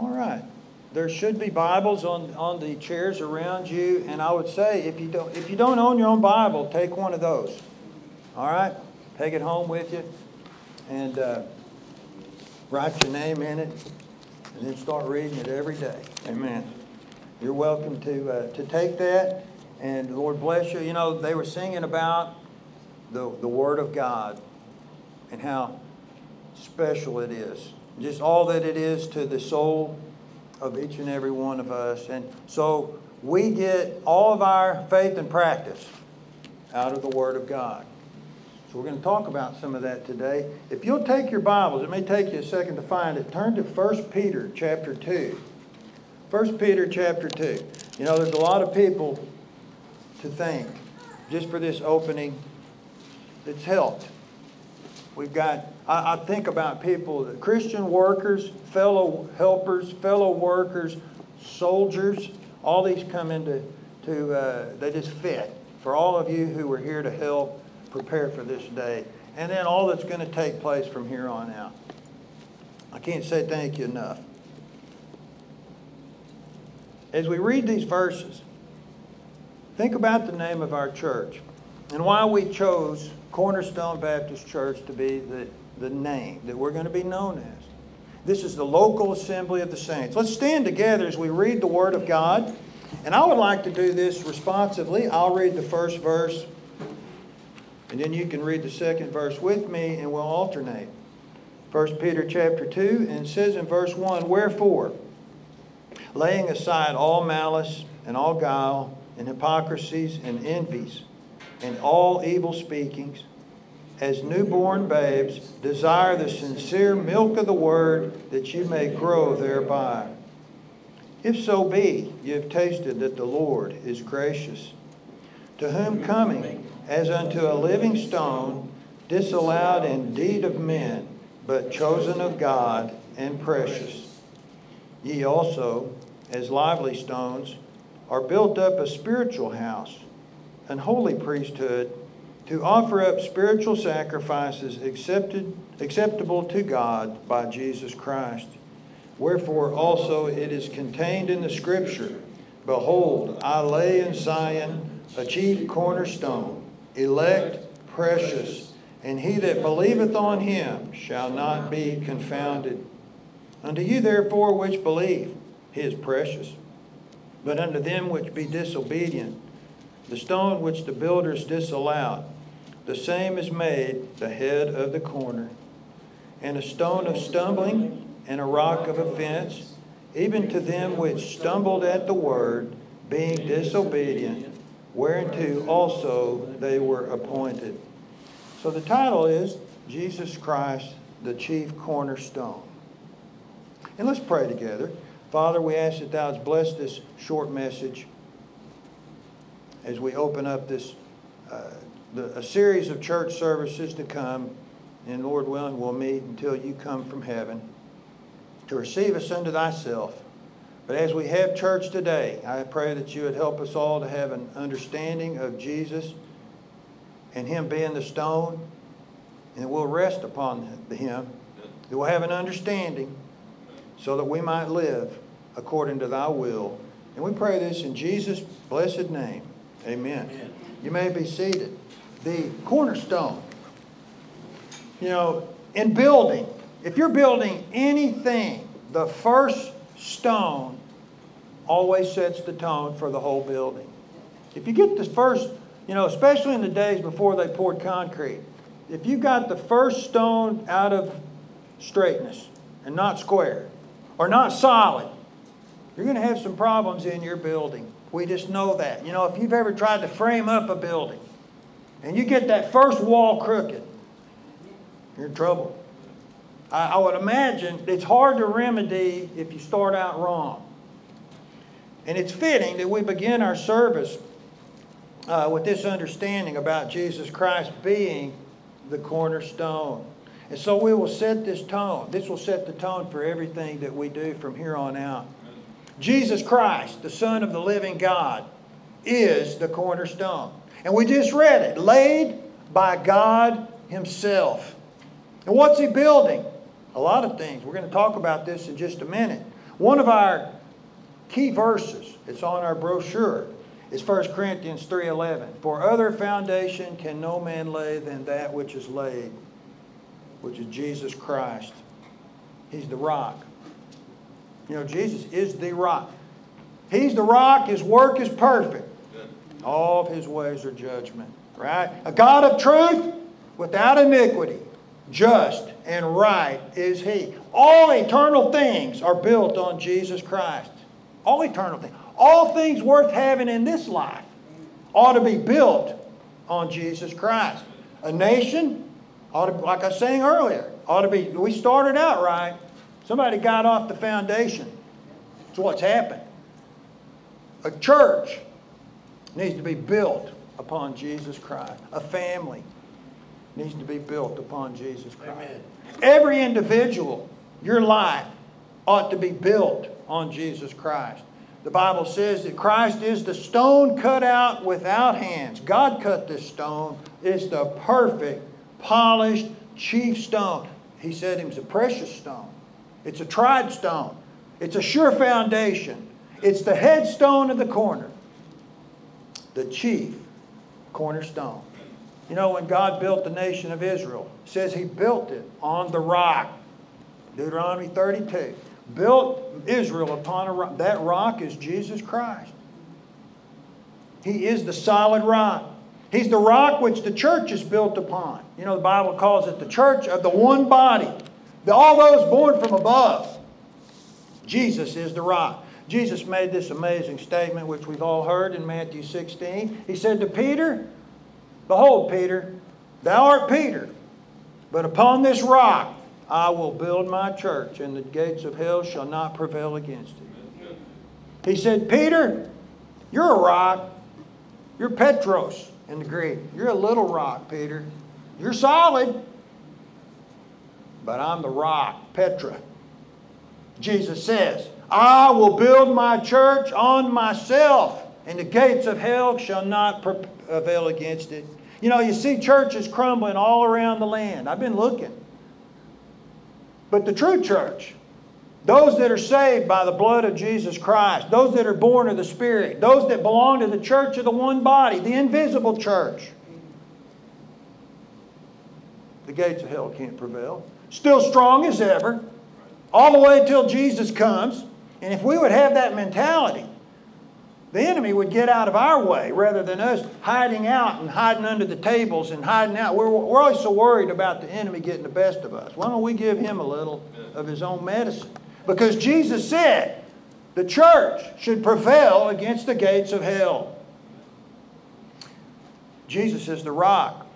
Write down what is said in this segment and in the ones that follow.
All right. There should be Bibles on, on the chairs around you, and I would say if you don't if you don't own your own Bible, take one of those. All right, take it home with you, and uh, write your name in it, and then start reading it every day. Amen. You're welcome to uh, to take that, and Lord bless you. You know they were singing about the the Word of God, and how special it is, just all that it is to the soul of each and every one of us. And so we get all of our faith and practice out of the Word of God. So we're going to talk about some of that today. If you'll take your Bibles, it may take you a second to find it. Turn to 1 Peter chapter 2. 1 Peter chapter 2. You know, there's a lot of people to thank just for this opening that's helped. We've got, I, I think about people, Christian workers, fellow helpers, fellow workers, soldiers, all these come into, to, uh, they just fit for all of you who were here to help prepare for this day. And then all that's going to take place from here on out. I can't say thank you enough. As we read these verses, think about the name of our church and why we chose Cornerstone Baptist Church to be the, the name that we're going to be known as. This is the local assembly of the saints. Let's stand together as we read the Word of God. And I would like to do this responsively. I'll read the first verse, and then you can read the second verse with me, and we'll alternate. 1 Peter chapter 2, and says in verse 1 Wherefore, laying aside all malice and all guile and hypocrisies and envies, and all evil speakings, as newborn babes, desire the sincere milk of the word that you may grow thereby. If so be you have tasted that the Lord is gracious, to whom coming as unto a living stone, disallowed indeed of men, but chosen of God and precious. Ye also, as lively stones, are built up a spiritual house an holy priesthood to offer up spiritual sacrifices accepted, acceptable to God by Jesus Christ. Wherefore also it is contained in the Scripture Behold, I lay in Zion a chief cornerstone, elect, precious, and he that believeth on him shall not be confounded. Unto you therefore which believe, he is precious. But unto them which be disobedient, the stone which the builders disallowed, the same is made the head of the corner, and a stone of stumbling and a rock of offense, even to them which stumbled at the word, being disobedient, whereunto also they were appointed. So the title is Jesus Christ, the chief cornerstone. And let's pray together. Father, we ask that thou bless this short message as we open up this uh, the, a series of church services to come, and Lord willing, we'll meet until you come from heaven to receive us unto thyself. But as we have church today, I pray that you would help us all to have an understanding of Jesus and Him being the stone, and we'll rest upon Him. That we'll have an understanding so that we might live according to thy will. And we pray this in Jesus' blessed name. Amen. Amen. You may be seated. The cornerstone. You know, in building, if you're building anything, the first stone always sets the tone for the whole building. If you get the first, you know, especially in the days before they poured concrete, if you got the first stone out of straightness and not square or not solid, you're going to have some problems in your building. We just know that. You know, if you've ever tried to frame up a building and you get that first wall crooked, you're in trouble. I, I would imagine it's hard to remedy if you start out wrong. And it's fitting that we begin our service uh, with this understanding about Jesus Christ being the cornerstone. And so we will set this tone. This will set the tone for everything that we do from here on out. Jesus Christ, the Son of the living God, is the cornerstone. And we just read it laid by God Himself. And what's He building? A lot of things. We're going to talk about this in just a minute. One of our key verses, it's on our brochure, is 1 Corinthians 3.11. For other foundation can no man lay than that which is laid, which is Jesus Christ. He's the rock. You know, Jesus is the rock. He's the rock. His work is perfect. All of his ways are judgment. Right? A God of truth without iniquity, just and right is he. All eternal things are built on Jesus Christ. All eternal things. All things worth having in this life ought to be built on Jesus Christ. A nation ought to, like I was saying earlier, ought to be, we started out right. Somebody got off the foundation. That's what's happened. A church needs to be built upon Jesus Christ. A family needs to be built upon Jesus Christ. Amen. Every individual, your life, ought to be built on Jesus Christ. The Bible says that Christ is the stone cut out without hands. God cut this stone. It's the perfect, polished, chief stone. He said it was a precious stone. It's a tried stone. It's a sure foundation. It's the headstone of the corner. The chief cornerstone. You know, when God built the nation of Israel, says he built it on the rock. Deuteronomy 32. Built Israel upon a rock. That rock is Jesus Christ. He is the solid rock. He's the rock which the church is built upon. You know, the Bible calls it the church of the one body. The, all those born from above. Jesus is the rock. Jesus made this amazing statement, which we've all heard in Matthew 16. He said to Peter, Behold, Peter, thou art Peter, but upon this rock I will build my church, and the gates of hell shall not prevail against it. He said, Peter, you're a rock. You're Petros in the Greek. You're a little rock, Peter. You're solid, but I'm the rock, Petra. Jesus says, I will build my church on myself, and the gates of hell shall not prevail against it. You know, you see churches crumbling all around the land. I've been looking. But the true church, those that are saved by the blood of Jesus Christ, those that are born of the Spirit, those that belong to the church of the one body, the invisible church, the gates of hell can't prevail. Still strong as ever, all the way till Jesus comes. And if we would have that mentality, the enemy would get out of our way rather than us hiding out and hiding under the tables and hiding out. We're, we're always so worried about the enemy getting the best of us. Why don't we give him a little of his own medicine? Because Jesus said the church should prevail against the gates of hell. Jesus is the rock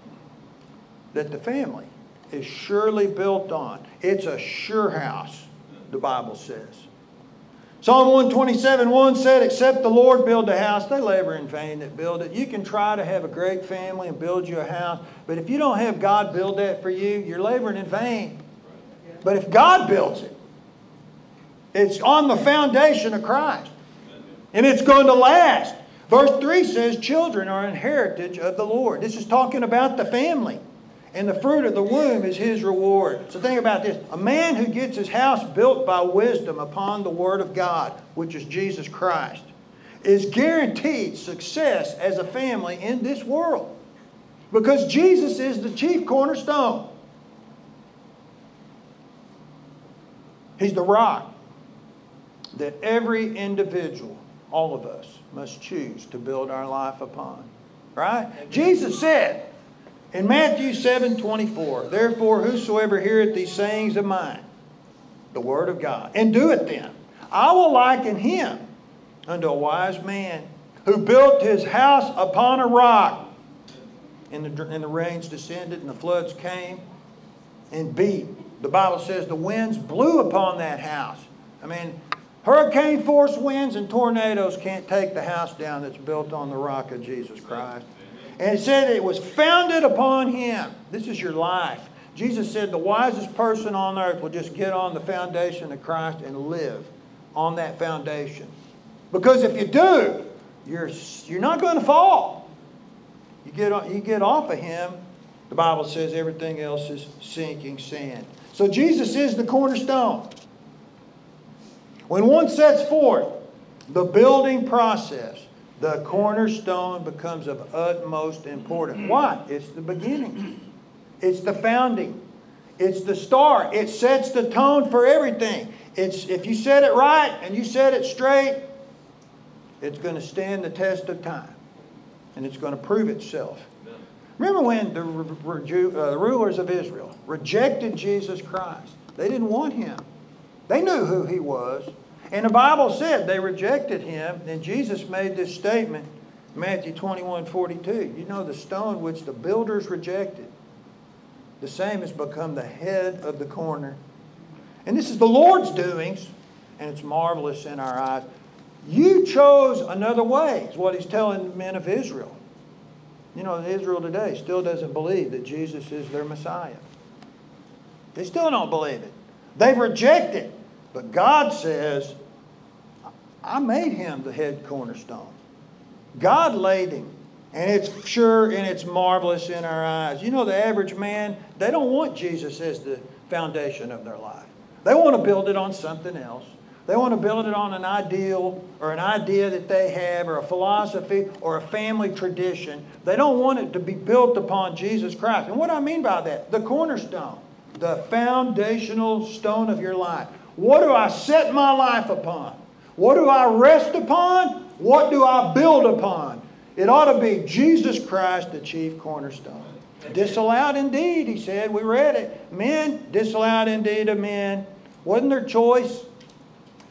that the family is surely built on. It's a sure house, the Bible says. Psalm 127 1 said, Except the Lord build a house, they labor in vain that build it. You can try to have a great family and build you a house, but if you don't have God build that for you, you're laboring in vain. But if God builds it, it's on the foundation of Christ. And it's going to last. Verse 3 says, Children are an heritage of the Lord. This is talking about the family and the fruit of the womb is his reward. So think about this. A man who gets his house built by wisdom upon the word of God, which is Jesus Christ, is guaranteed success as a family in this world. Because Jesus is the chief cornerstone. He's the rock that every individual, all of us, must choose to build our life upon. Right? Jesus said, in Matthew 7 24, therefore, whosoever heareth these sayings of mine, the word of God, and doeth them, I will liken him unto a wise man who built his house upon a rock. And the, and the rains descended, and the floods came and beat. The Bible says the winds blew upon that house. I mean, hurricane force winds and tornadoes can't take the house down that's built on the rock of Jesus Christ. And said it was founded upon him. This is your life. Jesus said the wisest person on earth will just get on the foundation of Christ and live on that foundation. Because if you do, you're, you're not going to fall. You get, you get off of him, the Bible says everything else is sinking sand. So Jesus is the cornerstone. When one sets forth the building process, the cornerstone becomes of utmost importance. Why? It's the beginning, it's the founding, it's the start. It sets the tone for everything. It's, if you set it right and you set it straight, it's going to stand the test of time and it's going to prove itself. Remember when the uh, rulers of Israel rejected Jesus Christ? They didn't want him. They knew who he was. And the Bible said they rejected him, and Jesus made this statement, Matthew 21 42. You know, the stone which the builders rejected, the same has become the head of the corner. And this is the Lord's doings, and it's marvelous in our eyes. You chose another way, is what he's telling the men of Israel. You know, Israel today still doesn't believe that Jesus is their Messiah. They still don't believe it. They've rejected. But God says, I made him the head cornerstone. God laid him. And it's sure and it's marvelous in our eyes. You know, the average man, they don't want Jesus as the foundation of their life. They want to build it on something else. They want to build it on an ideal or an idea that they have or a philosophy or a family tradition. They don't want it to be built upon Jesus Christ. And what I mean by that? The cornerstone, the foundational stone of your life. What do I set my life upon? What do I rest upon? What do I build upon? It ought to be Jesus Christ, the chief cornerstone. Disallowed indeed, he said. We read it. Men, disallowed indeed of men. Wasn't their choice.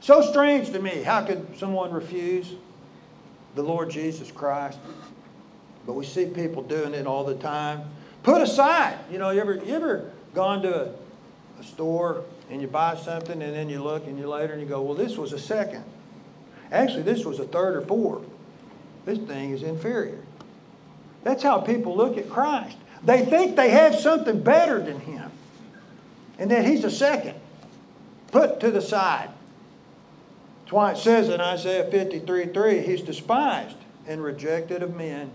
So strange to me. How could someone refuse the Lord Jesus Christ? But we see people doing it all the time. Put aside. You know, you ever, you ever gone to a, a store and you buy something and then you look and you later and you go, well, this was a second. Actually, this was a third or fourth. This thing is inferior. That's how people look at Christ. They think they have something better than Him and that He's a second, put to the side. That's why it says in Isaiah 53 3, He's despised and rejected of men,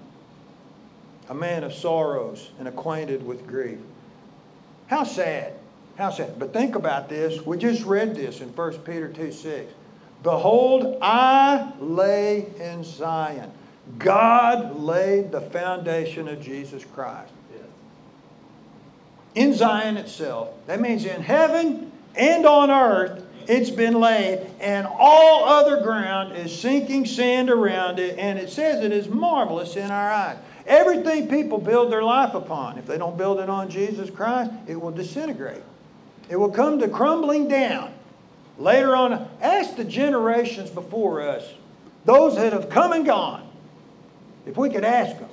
a man of sorrows and acquainted with grief. How sad. How sad. But think about this. We just read this in 1 Peter 2 6. Behold, I lay in Zion. God laid the foundation of Jesus Christ. In Zion itself. That means in heaven and on earth, it's been laid, and all other ground is sinking sand around it, and it says it is marvelous in our eyes. Everything people build their life upon, if they don't build it on Jesus Christ, it will disintegrate. It will come to crumbling down. Later on, ask the generations before us, those that have come and gone, if we could ask them,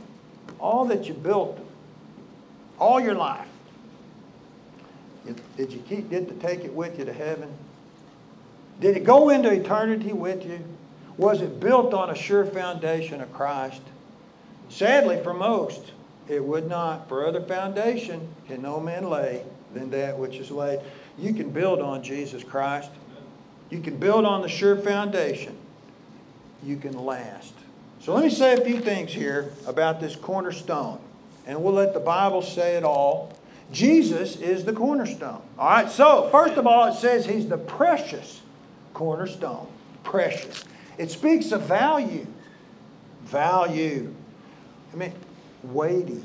all that you built, all your life, did you keep, get to take it with you to heaven? Did it go into eternity with you? Was it built on a sure foundation of Christ? Sadly, for most, it would not. For other foundation can no man lay than that which is laid. You can build on Jesus Christ. You can build on the sure foundation. You can last. So let me say a few things here about this cornerstone. And we'll let the Bible say it all. Jesus is the cornerstone. All right, so first of all, it says he's the precious cornerstone. Precious. It speaks of value. Value. I mean, weighty.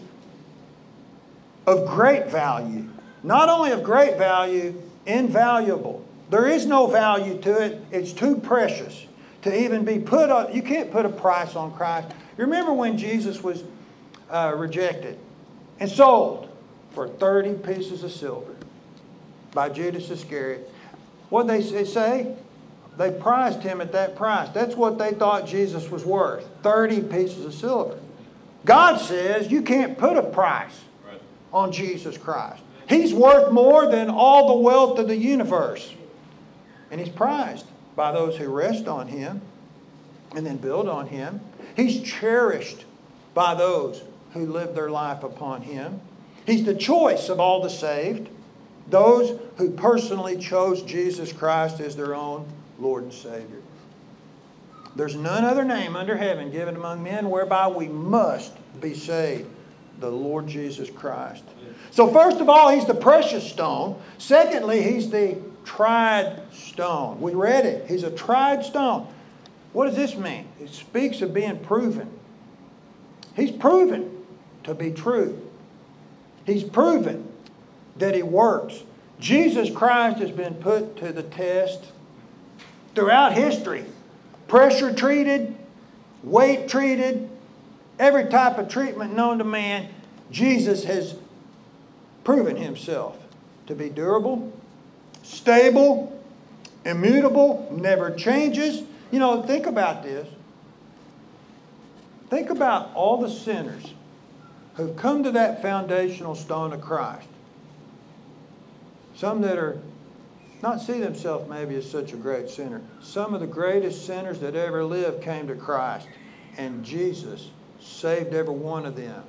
Of great value. Not only of great value, invaluable. There is no value to it. It's too precious to even be put on. You can't put a price on Christ. You remember when Jesus was uh, rejected and sold for 30 pieces of silver by Judas Iscariot? What they say? They priced him at that price. That's what they thought Jesus was worth 30 pieces of silver. God says you can't put a price on Jesus Christ. He's worth more than all the wealth of the universe. And he's prized by those who rest on him and then build on him. He's cherished by those who live their life upon him. He's the choice of all the saved, those who personally chose Jesus Christ as their own Lord and Savior. There's none other name under heaven given among men whereby we must be saved. The Lord Jesus Christ. So, first of all, He's the precious stone. Secondly, He's the tried stone. We read it. He's a tried stone. What does this mean? It speaks of being proven. He's proven to be true. He's proven that he works. Jesus Christ has been put to the test throughout history. Pressure treated, weight treated, every type of treatment known to man, Jesus has proven himself to be durable, stable, immutable, never changes. You know, think about this. Think about all the sinners who've come to that foundational stone of Christ. Some that are not see themselves maybe as such a great sinner. Some of the greatest sinners that ever lived came to Christ, and Jesus saved every one of them.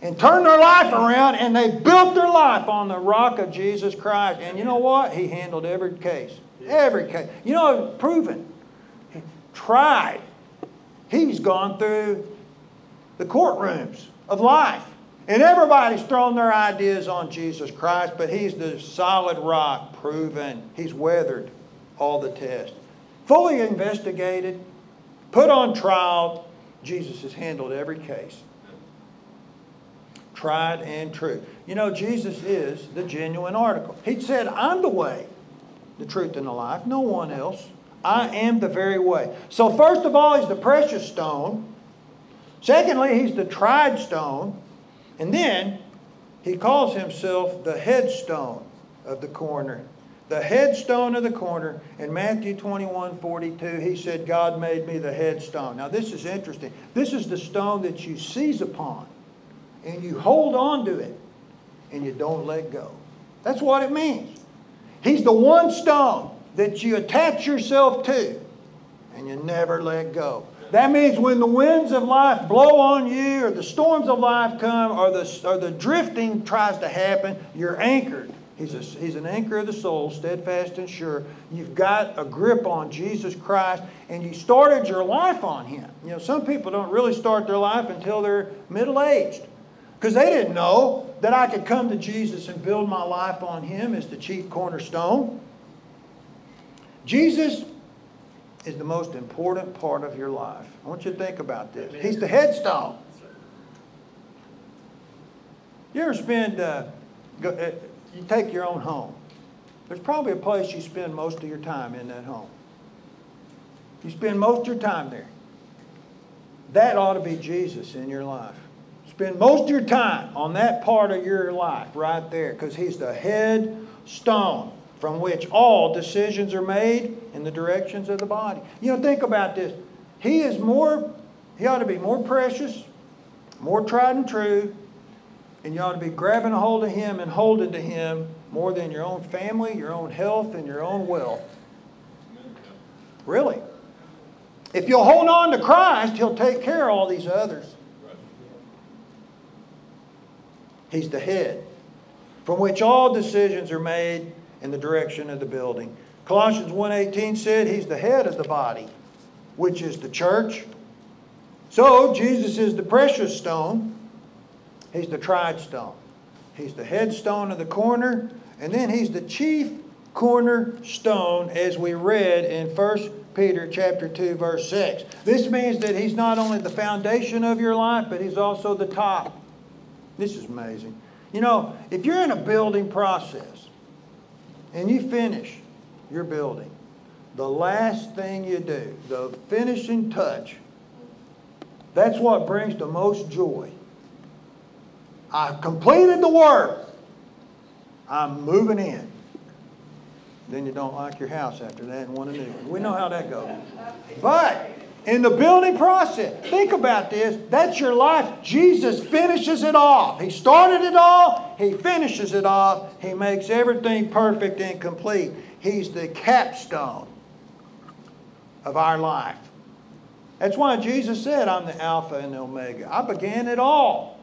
And turned their life around, and they built their life on the rock of Jesus Christ. And you know what? He handled every case. Every case. You know, proven. He tried. He's gone through the courtrooms of life. And everybody's thrown their ideas on Jesus Christ, but he's the solid rock, proven. He's weathered all the tests. Fully investigated, put on trial, Jesus has handled every case. Tried and true. You know, Jesus is the genuine article. He said, I'm the way, the truth, and the life, no one else. I am the very way. So, first of all, he's the precious stone. Secondly, he's the tried stone. And then he calls himself the headstone of the corner the headstone of the corner. In Matthew 21 42, he said, God made me the headstone. Now, this is interesting. This is the stone that you seize upon, and you hold on to it, and you don't let go. That's what it means. He's the one stone that you attach yourself to, and you never let go. That means when the winds of life blow on you, or the storms of life come, or the, or the drifting tries to happen, you're anchored He's, a, he's an anchor of the soul, steadfast and sure. You've got a grip on Jesus Christ, and you started your life on Him. You know, some people don't really start their life until they're middle aged because they didn't know that I could come to Jesus and build my life on Him as the chief cornerstone. Jesus is the most important part of your life. I want you to think about this. He's the headstone. You ever spend. Uh, go, uh, you take your own home. There's probably a place you spend most of your time in that home. You spend most of your time there. That ought to be Jesus in your life. Spend most of your time on that part of your life right there because He's the head stone from which all decisions are made in the directions of the body. You know, think about this. He is more, He ought to be more precious, more tried and true, and you ought to be grabbing a hold of Him and holding to Him more than your own family, your own health, and your own wealth. Really. If you'll hold on to Christ, He'll take care of all these others. He's the head from which all decisions are made in the direction of the building. Colossians 1:18 said he's the head of the body, which is the church. So Jesus is the precious stone He's the tried stone. He's the headstone of the corner, and then he's the chief cornerstone as we read in 1 Peter chapter 2 verse 6. This means that he's not only the foundation of your life, but he's also the top. This is amazing. You know, if you're in a building process and you finish your building, the last thing you do, the finishing touch, that's what brings the most joy I completed the work. I'm moving in. Then you don't like your house after that and want a new one. We know how that goes. But in the building process, think about this. That's your life. Jesus finishes it off. He started it all, He finishes it off. He makes everything perfect and complete. He's the capstone of our life. That's why Jesus said, I'm the Alpha and the Omega. I began it all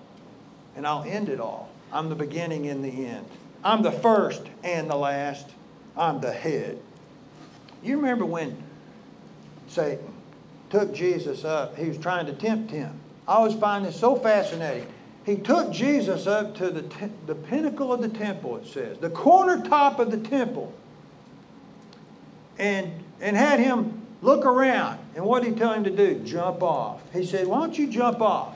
and I'll end it all. I'm the beginning and the end. I'm the first and the last. I'm the head. You remember when Satan took Jesus up, he was trying to tempt him. I always find this so fascinating. He took Jesus up to the, the pinnacle of the temple, it says, the corner top of the temple. and, and had him look around. And what did he tell him to do? Jump off. He said, Why don't you jump off?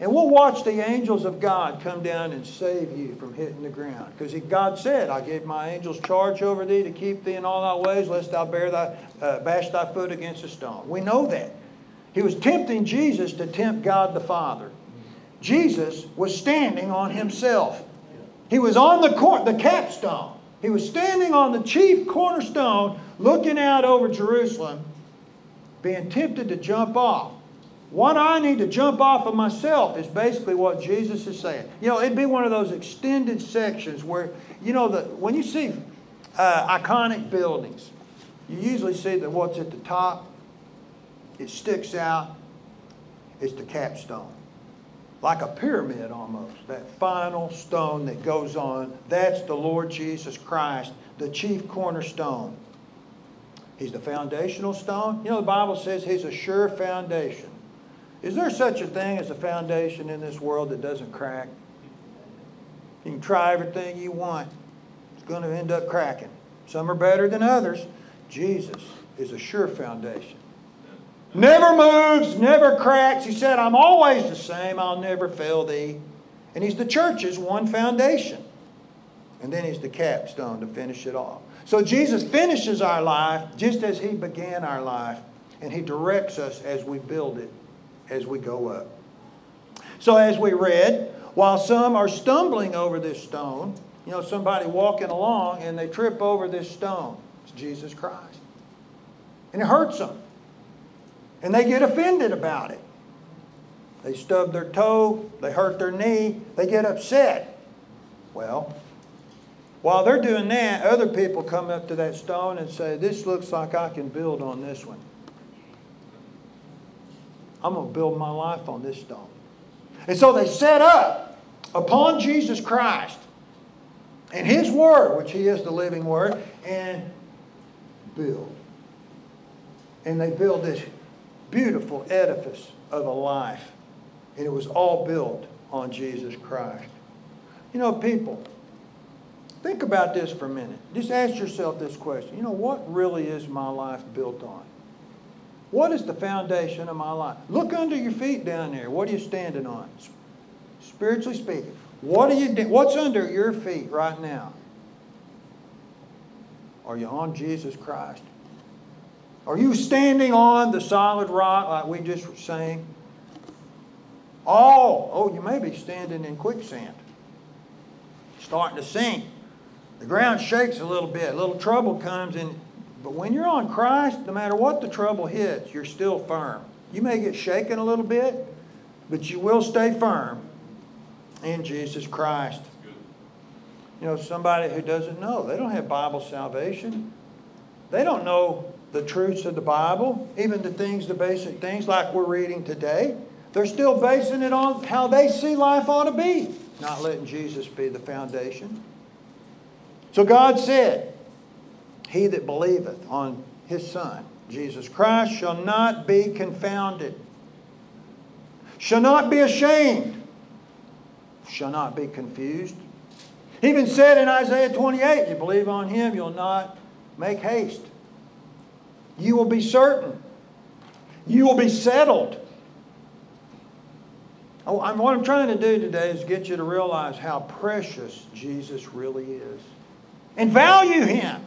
And we'll watch the angels of God come down and save you from hitting the ground. Because God said, I gave my angels charge over thee to keep thee in all thy ways, lest thou bear thy, uh, bash thy foot against a stone. We know that. He was tempting Jesus to tempt God the Father. Jesus was standing on himself. He was on the, cor- the capstone. He was standing on the chief cornerstone, looking out over Jerusalem, being tempted to jump off. What I need to jump off of myself is basically what Jesus is saying. You know, it'd be one of those extended sections where, you know, the, when you see uh, iconic buildings, you usually see that what's at the top, it sticks out, it's the capstone like a pyramid almost. That final stone that goes on, that's the Lord Jesus Christ, the chief cornerstone. He's the foundational stone. You know, the Bible says he's a sure foundation. Is there such a thing as a foundation in this world that doesn't crack? You can try everything you want, it's going to end up cracking. Some are better than others. Jesus is a sure foundation. Never moves, never cracks. He said, I'm always the same. I'll never fail thee. And he's the church's one foundation. And then he's the capstone to finish it off. So Jesus finishes our life just as he began our life. And he directs us as we build it, as we go up. So as we read, while some are stumbling over this stone, you know, somebody walking along and they trip over this stone. It's Jesus Christ. And it hurts them. And they get offended about it. They stub their toe, they hurt their knee, they get upset. Well, while they're doing that, other people come up to that stone and say, This looks like I can build on this one. I'm going to build my life on this stone. And so they set up upon Jesus Christ and His Word, which He is the living Word, and build. And they build this beautiful edifice of a life. And it was all built on Jesus Christ. You know, people, think about this for a minute. Just ask yourself this question. You know, what really is my life built on? What is the foundation of my life? Look under your feet down there. What are you standing on? Spiritually speaking. What are you what's under your feet right now? Are you on Jesus Christ? Are you standing on the solid rock like we just were saying? Oh, oh, you may be standing in quicksand. Starting to sink. The ground shakes a little bit. A little trouble comes in. But when you're on Christ, no matter what the trouble hits, you're still firm. You may get shaken a little bit, but you will stay firm in Jesus Christ. You know, somebody who doesn't know, they don't have Bible salvation. They don't know the truths of the Bible, even the things, the basic things like we're reading today, they're still basing it on how they see life ought to be, not letting Jesus be the foundation. So God said, He that believeth on his Son, Jesus Christ, shall not be confounded, shall not be ashamed, shall not be confused. He even said in Isaiah 28, You believe on him, you'll not make haste. You will be certain. You will be settled. Oh, I'm, what I'm trying to do today is get you to realize how precious Jesus really is and value Him.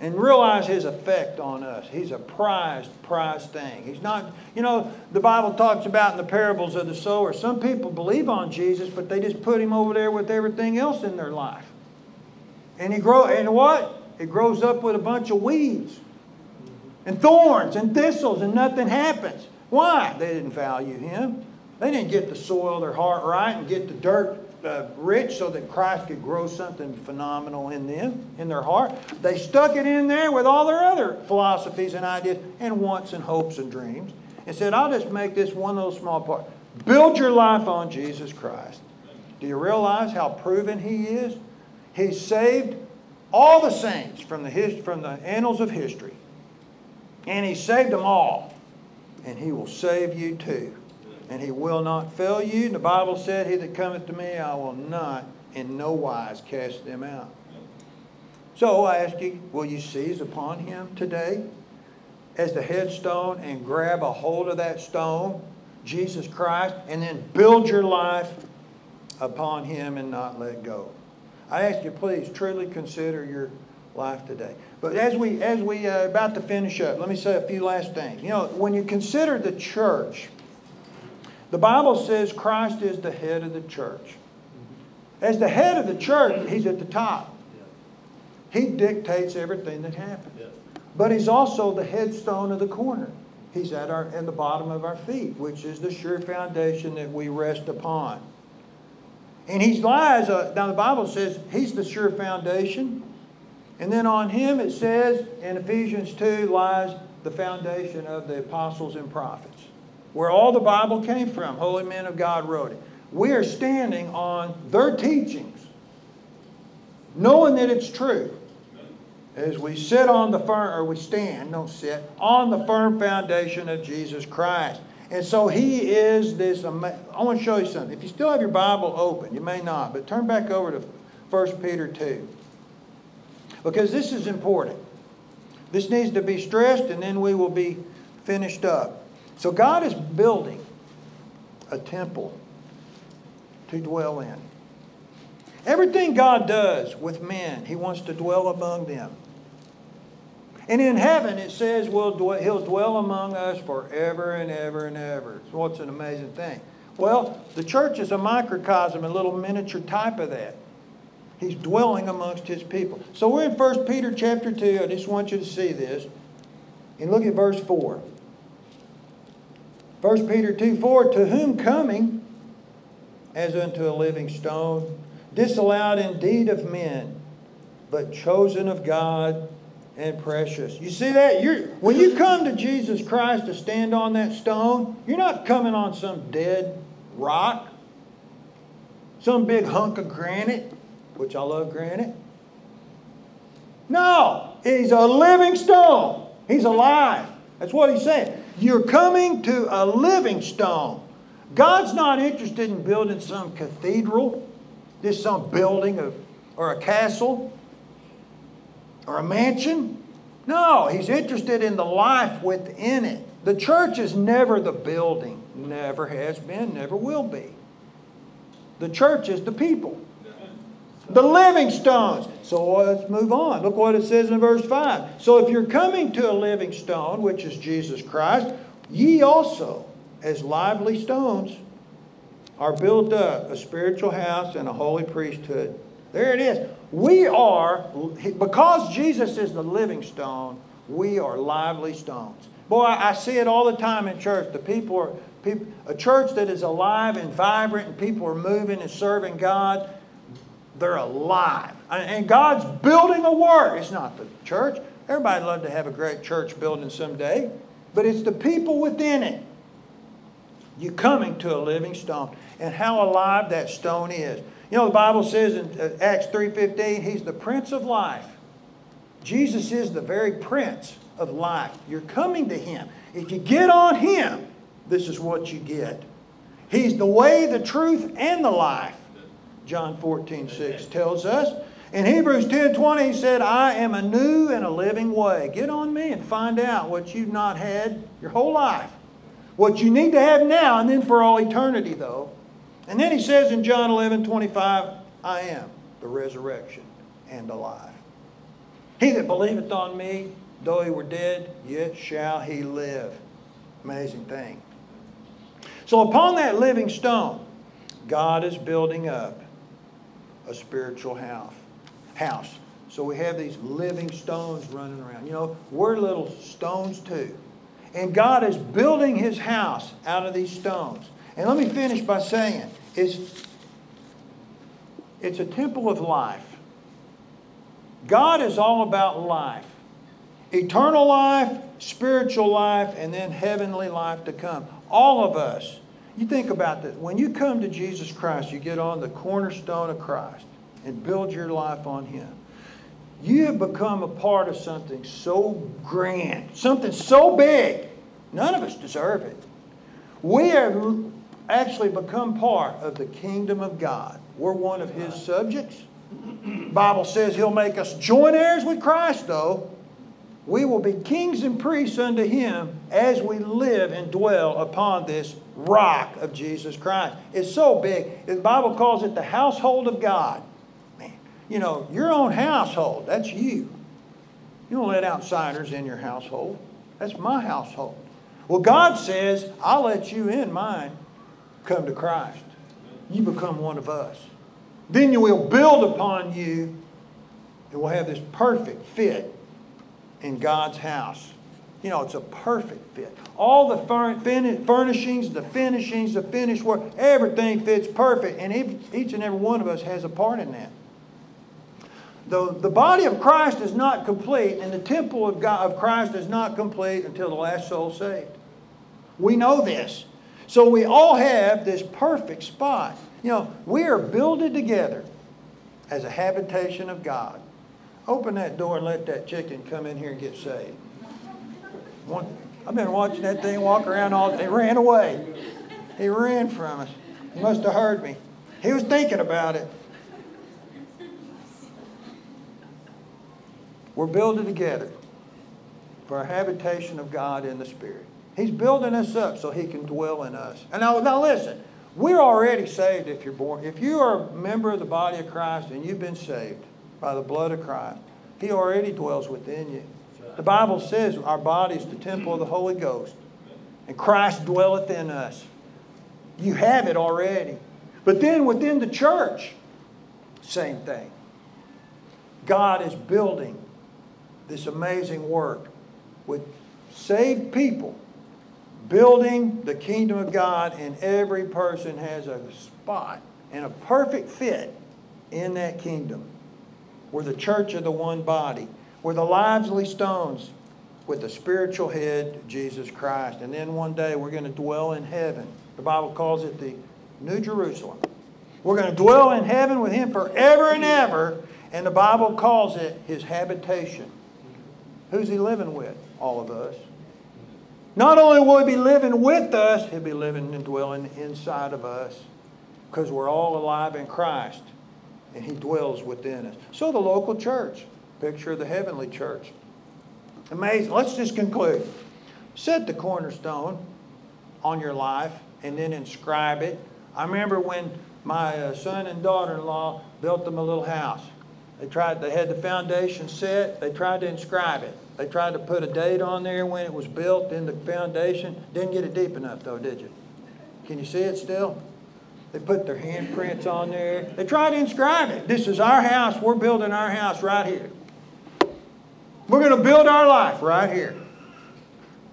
And realize His effect on us. He's a prized, prized thing. He's not, you know, the Bible talks about in the parables of the sower, some people believe on Jesus, but they just put Him over there with everything else in their life. And He grow, and what? it grows up with a bunch of weeds and thorns and thistles, and nothing happens. Why? They didn't value him. They didn't get the soil their heart right and get the dirt uh, rich so that Christ could grow something phenomenal in them, in their heart. They stuck it in there with all their other philosophies and ideas and wants and hopes and dreams and said, I'll just make this one little small part. Build your life on Jesus Christ. Do you realize how proven He is? He saved all the saints from the, his, from the annals of history. And he saved them all. And he will save you too. And he will not fail you. And the Bible said, He that cometh to me, I will not in no wise cast them out. So I ask you, will you seize upon him today as the headstone and grab a hold of that stone, Jesus Christ, and then build your life upon him and not let go? I ask you, please truly consider your life today. But as we as we uh, about to finish up, let me say a few last things. You know, when you consider the church, the Bible says Christ is the head of the church. As the head of the church, he's at the top. He dictates everything that happens. But he's also the headstone of the corner. He's at our at the bottom of our feet, which is the sure foundation that we rest upon. And he lies, uh, now the Bible says he's the sure foundation. And then on him it says in Ephesians 2 lies the foundation of the apostles and prophets, where all the Bible came from. Holy men of God wrote it. We are standing on their teachings, knowing that it's true. As we sit on the firm, or we stand, don't sit, on the firm foundation of Jesus Christ. And so he is this. I want to show you something. If you still have your Bible open, you may not, but turn back over to 1 Peter 2. Because this is important. This needs to be stressed, and then we will be finished up. So God is building a temple to dwell in. Everything God does with men, He wants to dwell among them. And in heaven, it says we'll dwell, he'll dwell among us forever and ever and ever. It's what's an amazing thing. Well, the church is a microcosm, a little miniature type of that. He's dwelling amongst his people. So we're in 1 Peter chapter 2. I just want you to see this. And look at verse 4. 1 Peter 2 4 To whom coming as unto a living stone, disallowed indeed of men, but chosen of God and precious. You see that? You're, when you come to Jesus Christ to stand on that stone, you're not coming on some dead rock, some big hunk of granite, which I love granite. No, he's a living stone. He's alive. That's what he's saying. You're coming to a living stone. God's not interested in building some cathedral, just some building of, or a castle or a mansion. No, he's interested in the life within it. The church is never the building, never has been, never will be. The church is the people, the living stones. So let's move on. Look what it says in verse 5. So if you're coming to a living stone, which is Jesus Christ, ye also, as lively stones, are built up a spiritual house and a holy priesthood there it is. We are, because Jesus is the living stone, we are lively stones. Boy, I see it all the time in church. The people are, people, a church that is alive and vibrant and people are moving and serving God, they're alive. And God's building a work. It's not the church. Everybody'd love to have a great church building someday, but it's the people within it. You're coming to a living stone, and how alive that stone is. You know, the Bible says in uh, Acts 3.15, He's the Prince of life. Jesus is the very Prince of life. You're coming to Him. If you get on Him, this is what you get. He's the way, the truth, and the life. John 14, 6 tells us. In Hebrews 10 20, he said, I am a new and a living way. Get on me and find out what you've not had your whole life. What you need to have now and then for all eternity, though. And then he says in John 11 25, I am the resurrection and the life. He that believeth on me, though he were dead, yet shall he live. Amazing thing. So, upon that living stone, God is building up a spiritual house. House. So we have these living stones running around. You know, we're little stones too. And God is building his house out of these stones. And let me finish by saying it's, it's a temple of life. God is all about life eternal life, spiritual life, and then heavenly life to come. All of us. You think about that. When you come to Jesus Christ, you get on the cornerstone of Christ and build your life on Him. You have become a part of something so grand, something so big. None of us deserve it. We have actually become part of the kingdom of God. We're one of His subjects. Bible says he'll make us joint heirs with Christ, though. We will be kings and priests unto him as we live and dwell upon this rock of Jesus Christ. It's so big. The Bible calls it the household of God. Man, you know, your own household, that's you. You don't let outsiders in your household. That's my household. Well, God says, I'll let you in mine come to Christ. You become one of us. Then you will build upon you and we'll have this perfect fit in God's house. You know, it's a perfect fit. All the furnishings, the finishings, the finished work, everything fits perfect. And each and every one of us has a part in that. The, the body of Christ is not complete, and the temple of, God, of Christ is not complete until the last soul saved. We know this. So we all have this perfect spot. You know, we are builded together as a habitation of God. Open that door and let that chicken come in here and get saved. I've been watching that thing walk around all day. He ran away. He ran from us. He must have heard me. He was thinking about it. We're building together for a habitation of God in the Spirit. He's building us up so He can dwell in us. And now, now listen, we're already saved if you're born. If you are a member of the body of Christ and you've been saved by the blood of Christ, He already dwells within you. The Bible says our body is the temple of the Holy Ghost, and Christ dwelleth in us. You have it already. But then within the church, same thing. God is building this amazing work with saved people building the kingdom of God, and every person has a spot and a perfect fit in that kingdom. We're the church of the one body. We're the lively stones with the spiritual head, Jesus Christ. And then one day we're going to dwell in heaven. The Bible calls it the New Jerusalem. We're going to dwell in heaven with Him forever and ever, and the Bible calls it His habitation. Who's He living with? All of us. Not only will He be living with us, He'll be living and dwelling inside of us because we're all alive in Christ and He dwells within us. So the local church, picture of the heavenly church. Amazing. Let's just conclude. Set the cornerstone on your life and then inscribe it. I remember when my uh, son and daughter-in-law built them a little house. They tried. They had the foundation set. They tried to inscribe it. They tried to put a date on there when it was built in the foundation. Didn't get it deep enough, though, did you? Can you see it still? They put their handprints on there. They tried to inscribe it. This is our house. We're building our house right here. We're going to build our life right here.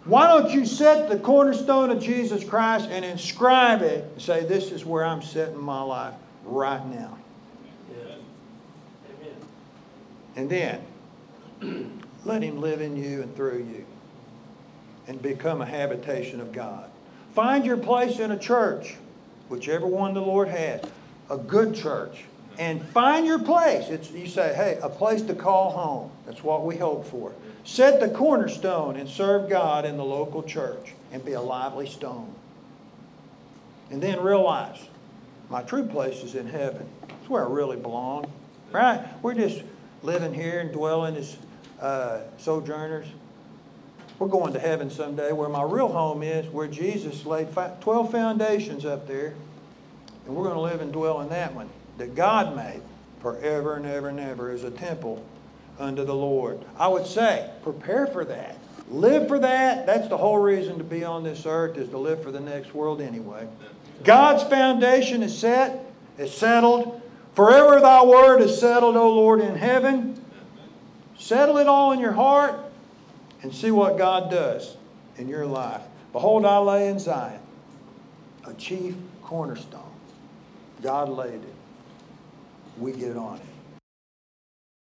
Why don't you set the cornerstone of Jesus Christ and inscribe it and say, This is where I'm setting my life right now? And then let Him live in you and through you and become a habitation of God. Find your place in a church, whichever one the Lord has, a good church, and find your place. It's, you say, hey, a place to call home. That's what we hope for. Set the cornerstone and serve God in the local church and be a lively stone. And then realize my true place is in heaven. It's where I really belong. Right? We're just living here and dwelling as uh, sojourners. We're going to heaven someday where my real home is, where Jesus laid 12 foundations up there. And we're going to live and dwell in that one that God made forever and ever and ever is a temple unto the Lord. I would say, prepare for that. Live for that. That's the whole reason to be on this earth is to live for the next world anyway. God's foundation is set, is settled. Forever thy word is settled, O Lord, in heaven. Settle it all in your heart and see what God does in your life. Behold, I lay in Zion a chief cornerstone. God laid it. We get it on.